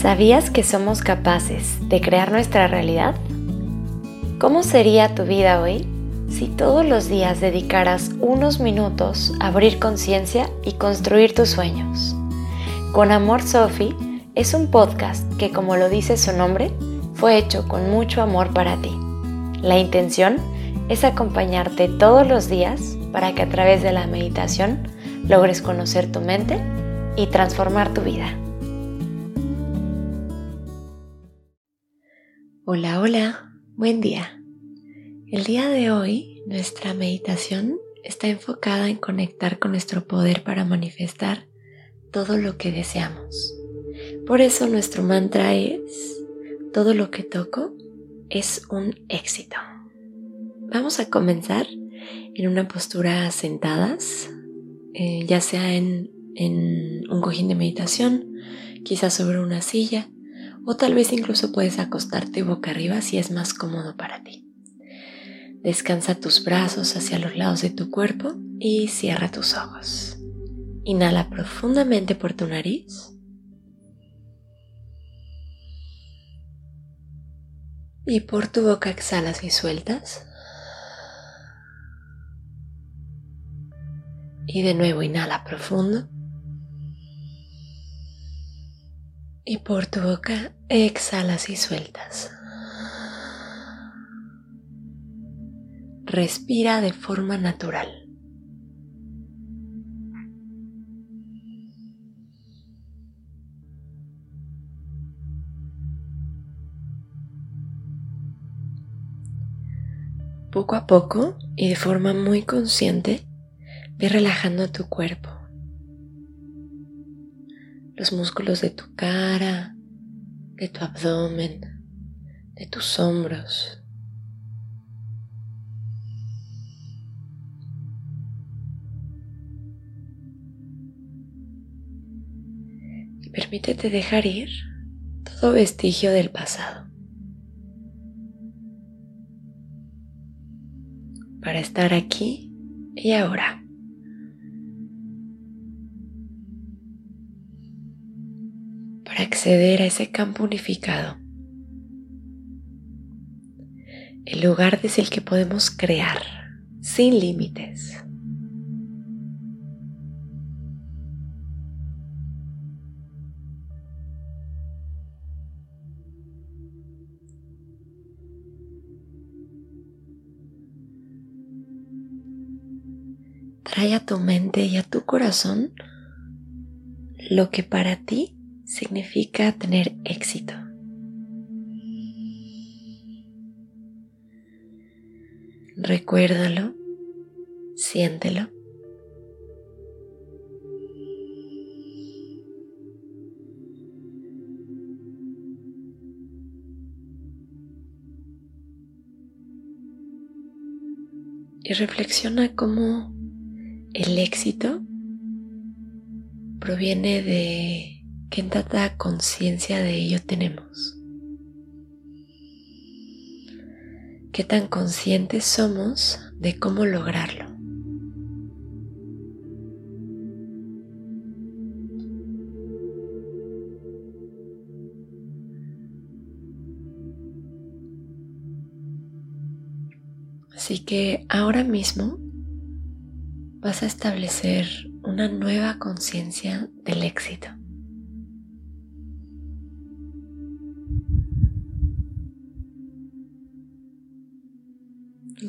¿Sabías que somos capaces de crear nuestra realidad? ¿Cómo sería tu vida hoy si todos los días dedicaras unos minutos a abrir conciencia y construir tus sueños? Con Amor Sophie es un podcast que, como lo dice su nombre, fue hecho con mucho amor para ti. La intención es acompañarte todos los días para que a través de la meditación logres conocer tu mente y transformar tu vida. Hola, hola, buen día. El día de hoy nuestra meditación está enfocada en conectar con nuestro poder para manifestar todo lo que deseamos. Por eso nuestro mantra es, todo lo que toco es un éxito. Vamos a comenzar en una postura sentadas, eh, ya sea en un cojín de meditación, quizás sobre una silla o tal vez incluso puedes acostarte boca arriba si es más cómodo para ti. Descansa tus brazos hacia los lados de tu cuerpo y cierra tus ojos. Inhala profundamente por tu nariz. Y por tu boca exhalas y sueltas. Y de nuevo inhala profundo. Y por tu boca exhalas y sueltas. Respira de forma natural. Poco a poco y de forma muy consciente, ve relajando tu cuerpo los músculos de tu cara, de tu abdomen, de tus hombros. Y permítete dejar ir todo vestigio del pasado. Para estar aquí y ahora. Acceder a ese campo unificado, el lugar desde el que podemos crear sin límites. Trae a tu mente y a tu corazón lo que para ti significa tener éxito. Recuérdalo, siéntelo. Y reflexiona cómo el éxito proviene de ¿Qué tanta conciencia de ello tenemos? ¿Qué tan conscientes somos de cómo lograrlo? Así que ahora mismo vas a establecer una nueva conciencia del éxito.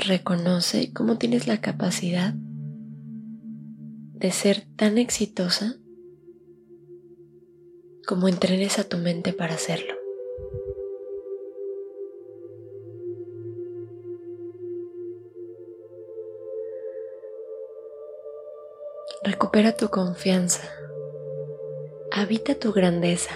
Reconoce cómo tienes la capacidad de ser tan exitosa como entrenes a tu mente para hacerlo. Recupera tu confianza. Habita tu grandeza.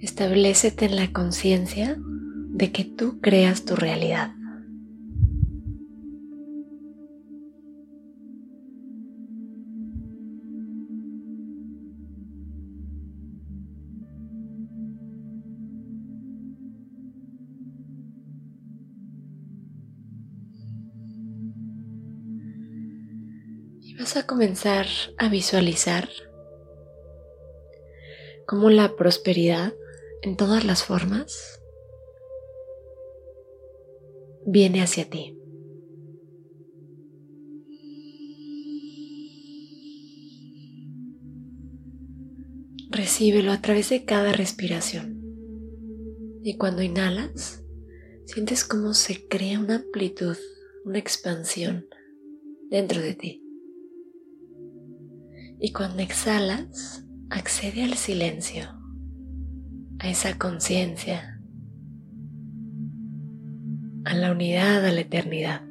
Establecete en la conciencia de que tú creas tu realidad. Y vas a comenzar a visualizar cómo la prosperidad en todas las formas viene hacia ti. Recíbelo a través de cada respiración. Y cuando inhalas, sientes cómo se crea una amplitud, una expansión dentro de ti. Y cuando exhalas, accede al silencio, a esa conciencia, a la unidad, a la eternidad.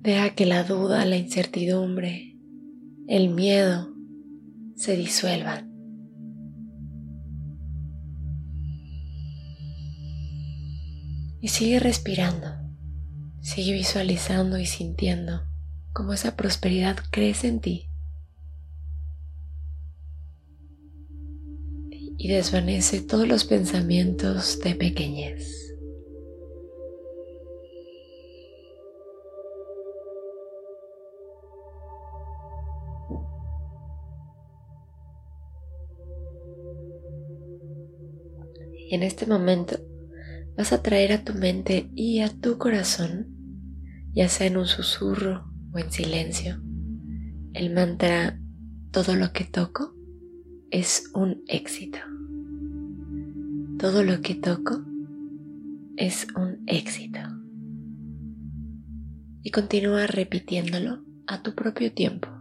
Deja que la duda, la incertidumbre, el miedo se disuelvan. Y sigue respirando, sigue visualizando y sintiendo cómo esa prosperidad crece en ti. Y desvanece todos los pensamientos de pequeñez. En este momento vas a traer a tu mente y a tu corazón, ya sea en un susurro o en silencio, el mantra todo lo que toco es un éxito. Todo lo que toco es un éxito. Y continúa repitiéndolo a tu propio tiempo.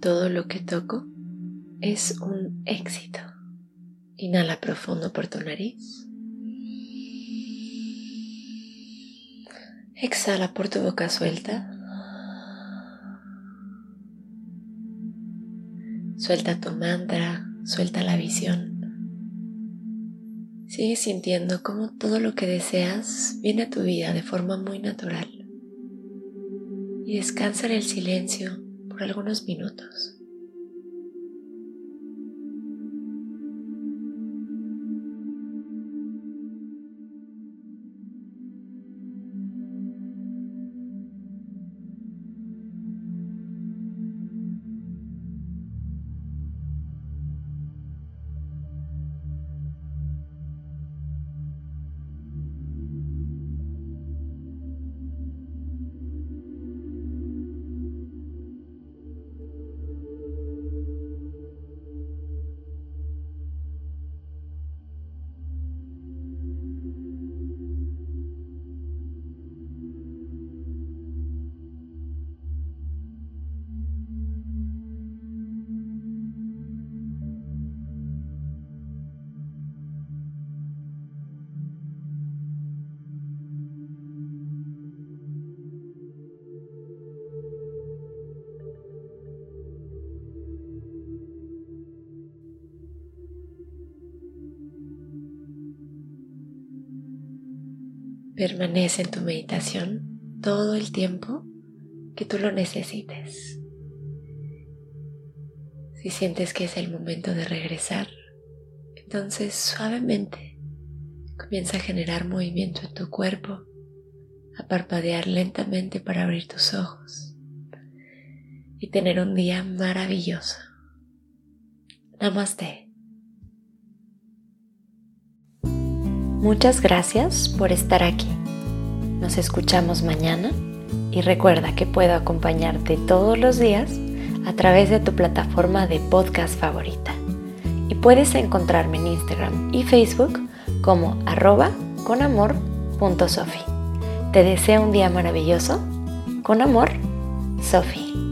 Todo lo que toco es un éxito. Inhala profundo por tu nariz. Exhala por tu boca suelta. Suelta tu mantra, suelta la visión. Sigue sintiendo cómo todo lo que deseas viene a tu vida de forma muy natural. Y descansa en el silencio algunos minutos. Permanece en tu meditación todo el tiempo que tú lo necesites. Si sientes que es el momento de regresar, entonces suavemente comienza a generar movimiento en tu cuerpo, a parpadear lentamente para abrir tus ojos y tener un día maravilloso. Namaste. Muchas gracias por estar aquí. Nos escuchamos mañana y recuerda que puedo acompañarte todos los días a través de tu plataforma de podcast favorita. Y puedes encontrarme en Instagram y Facebook como arroba conamor.sofi. Te deseo un día maravilloso. Con amor, Sofi.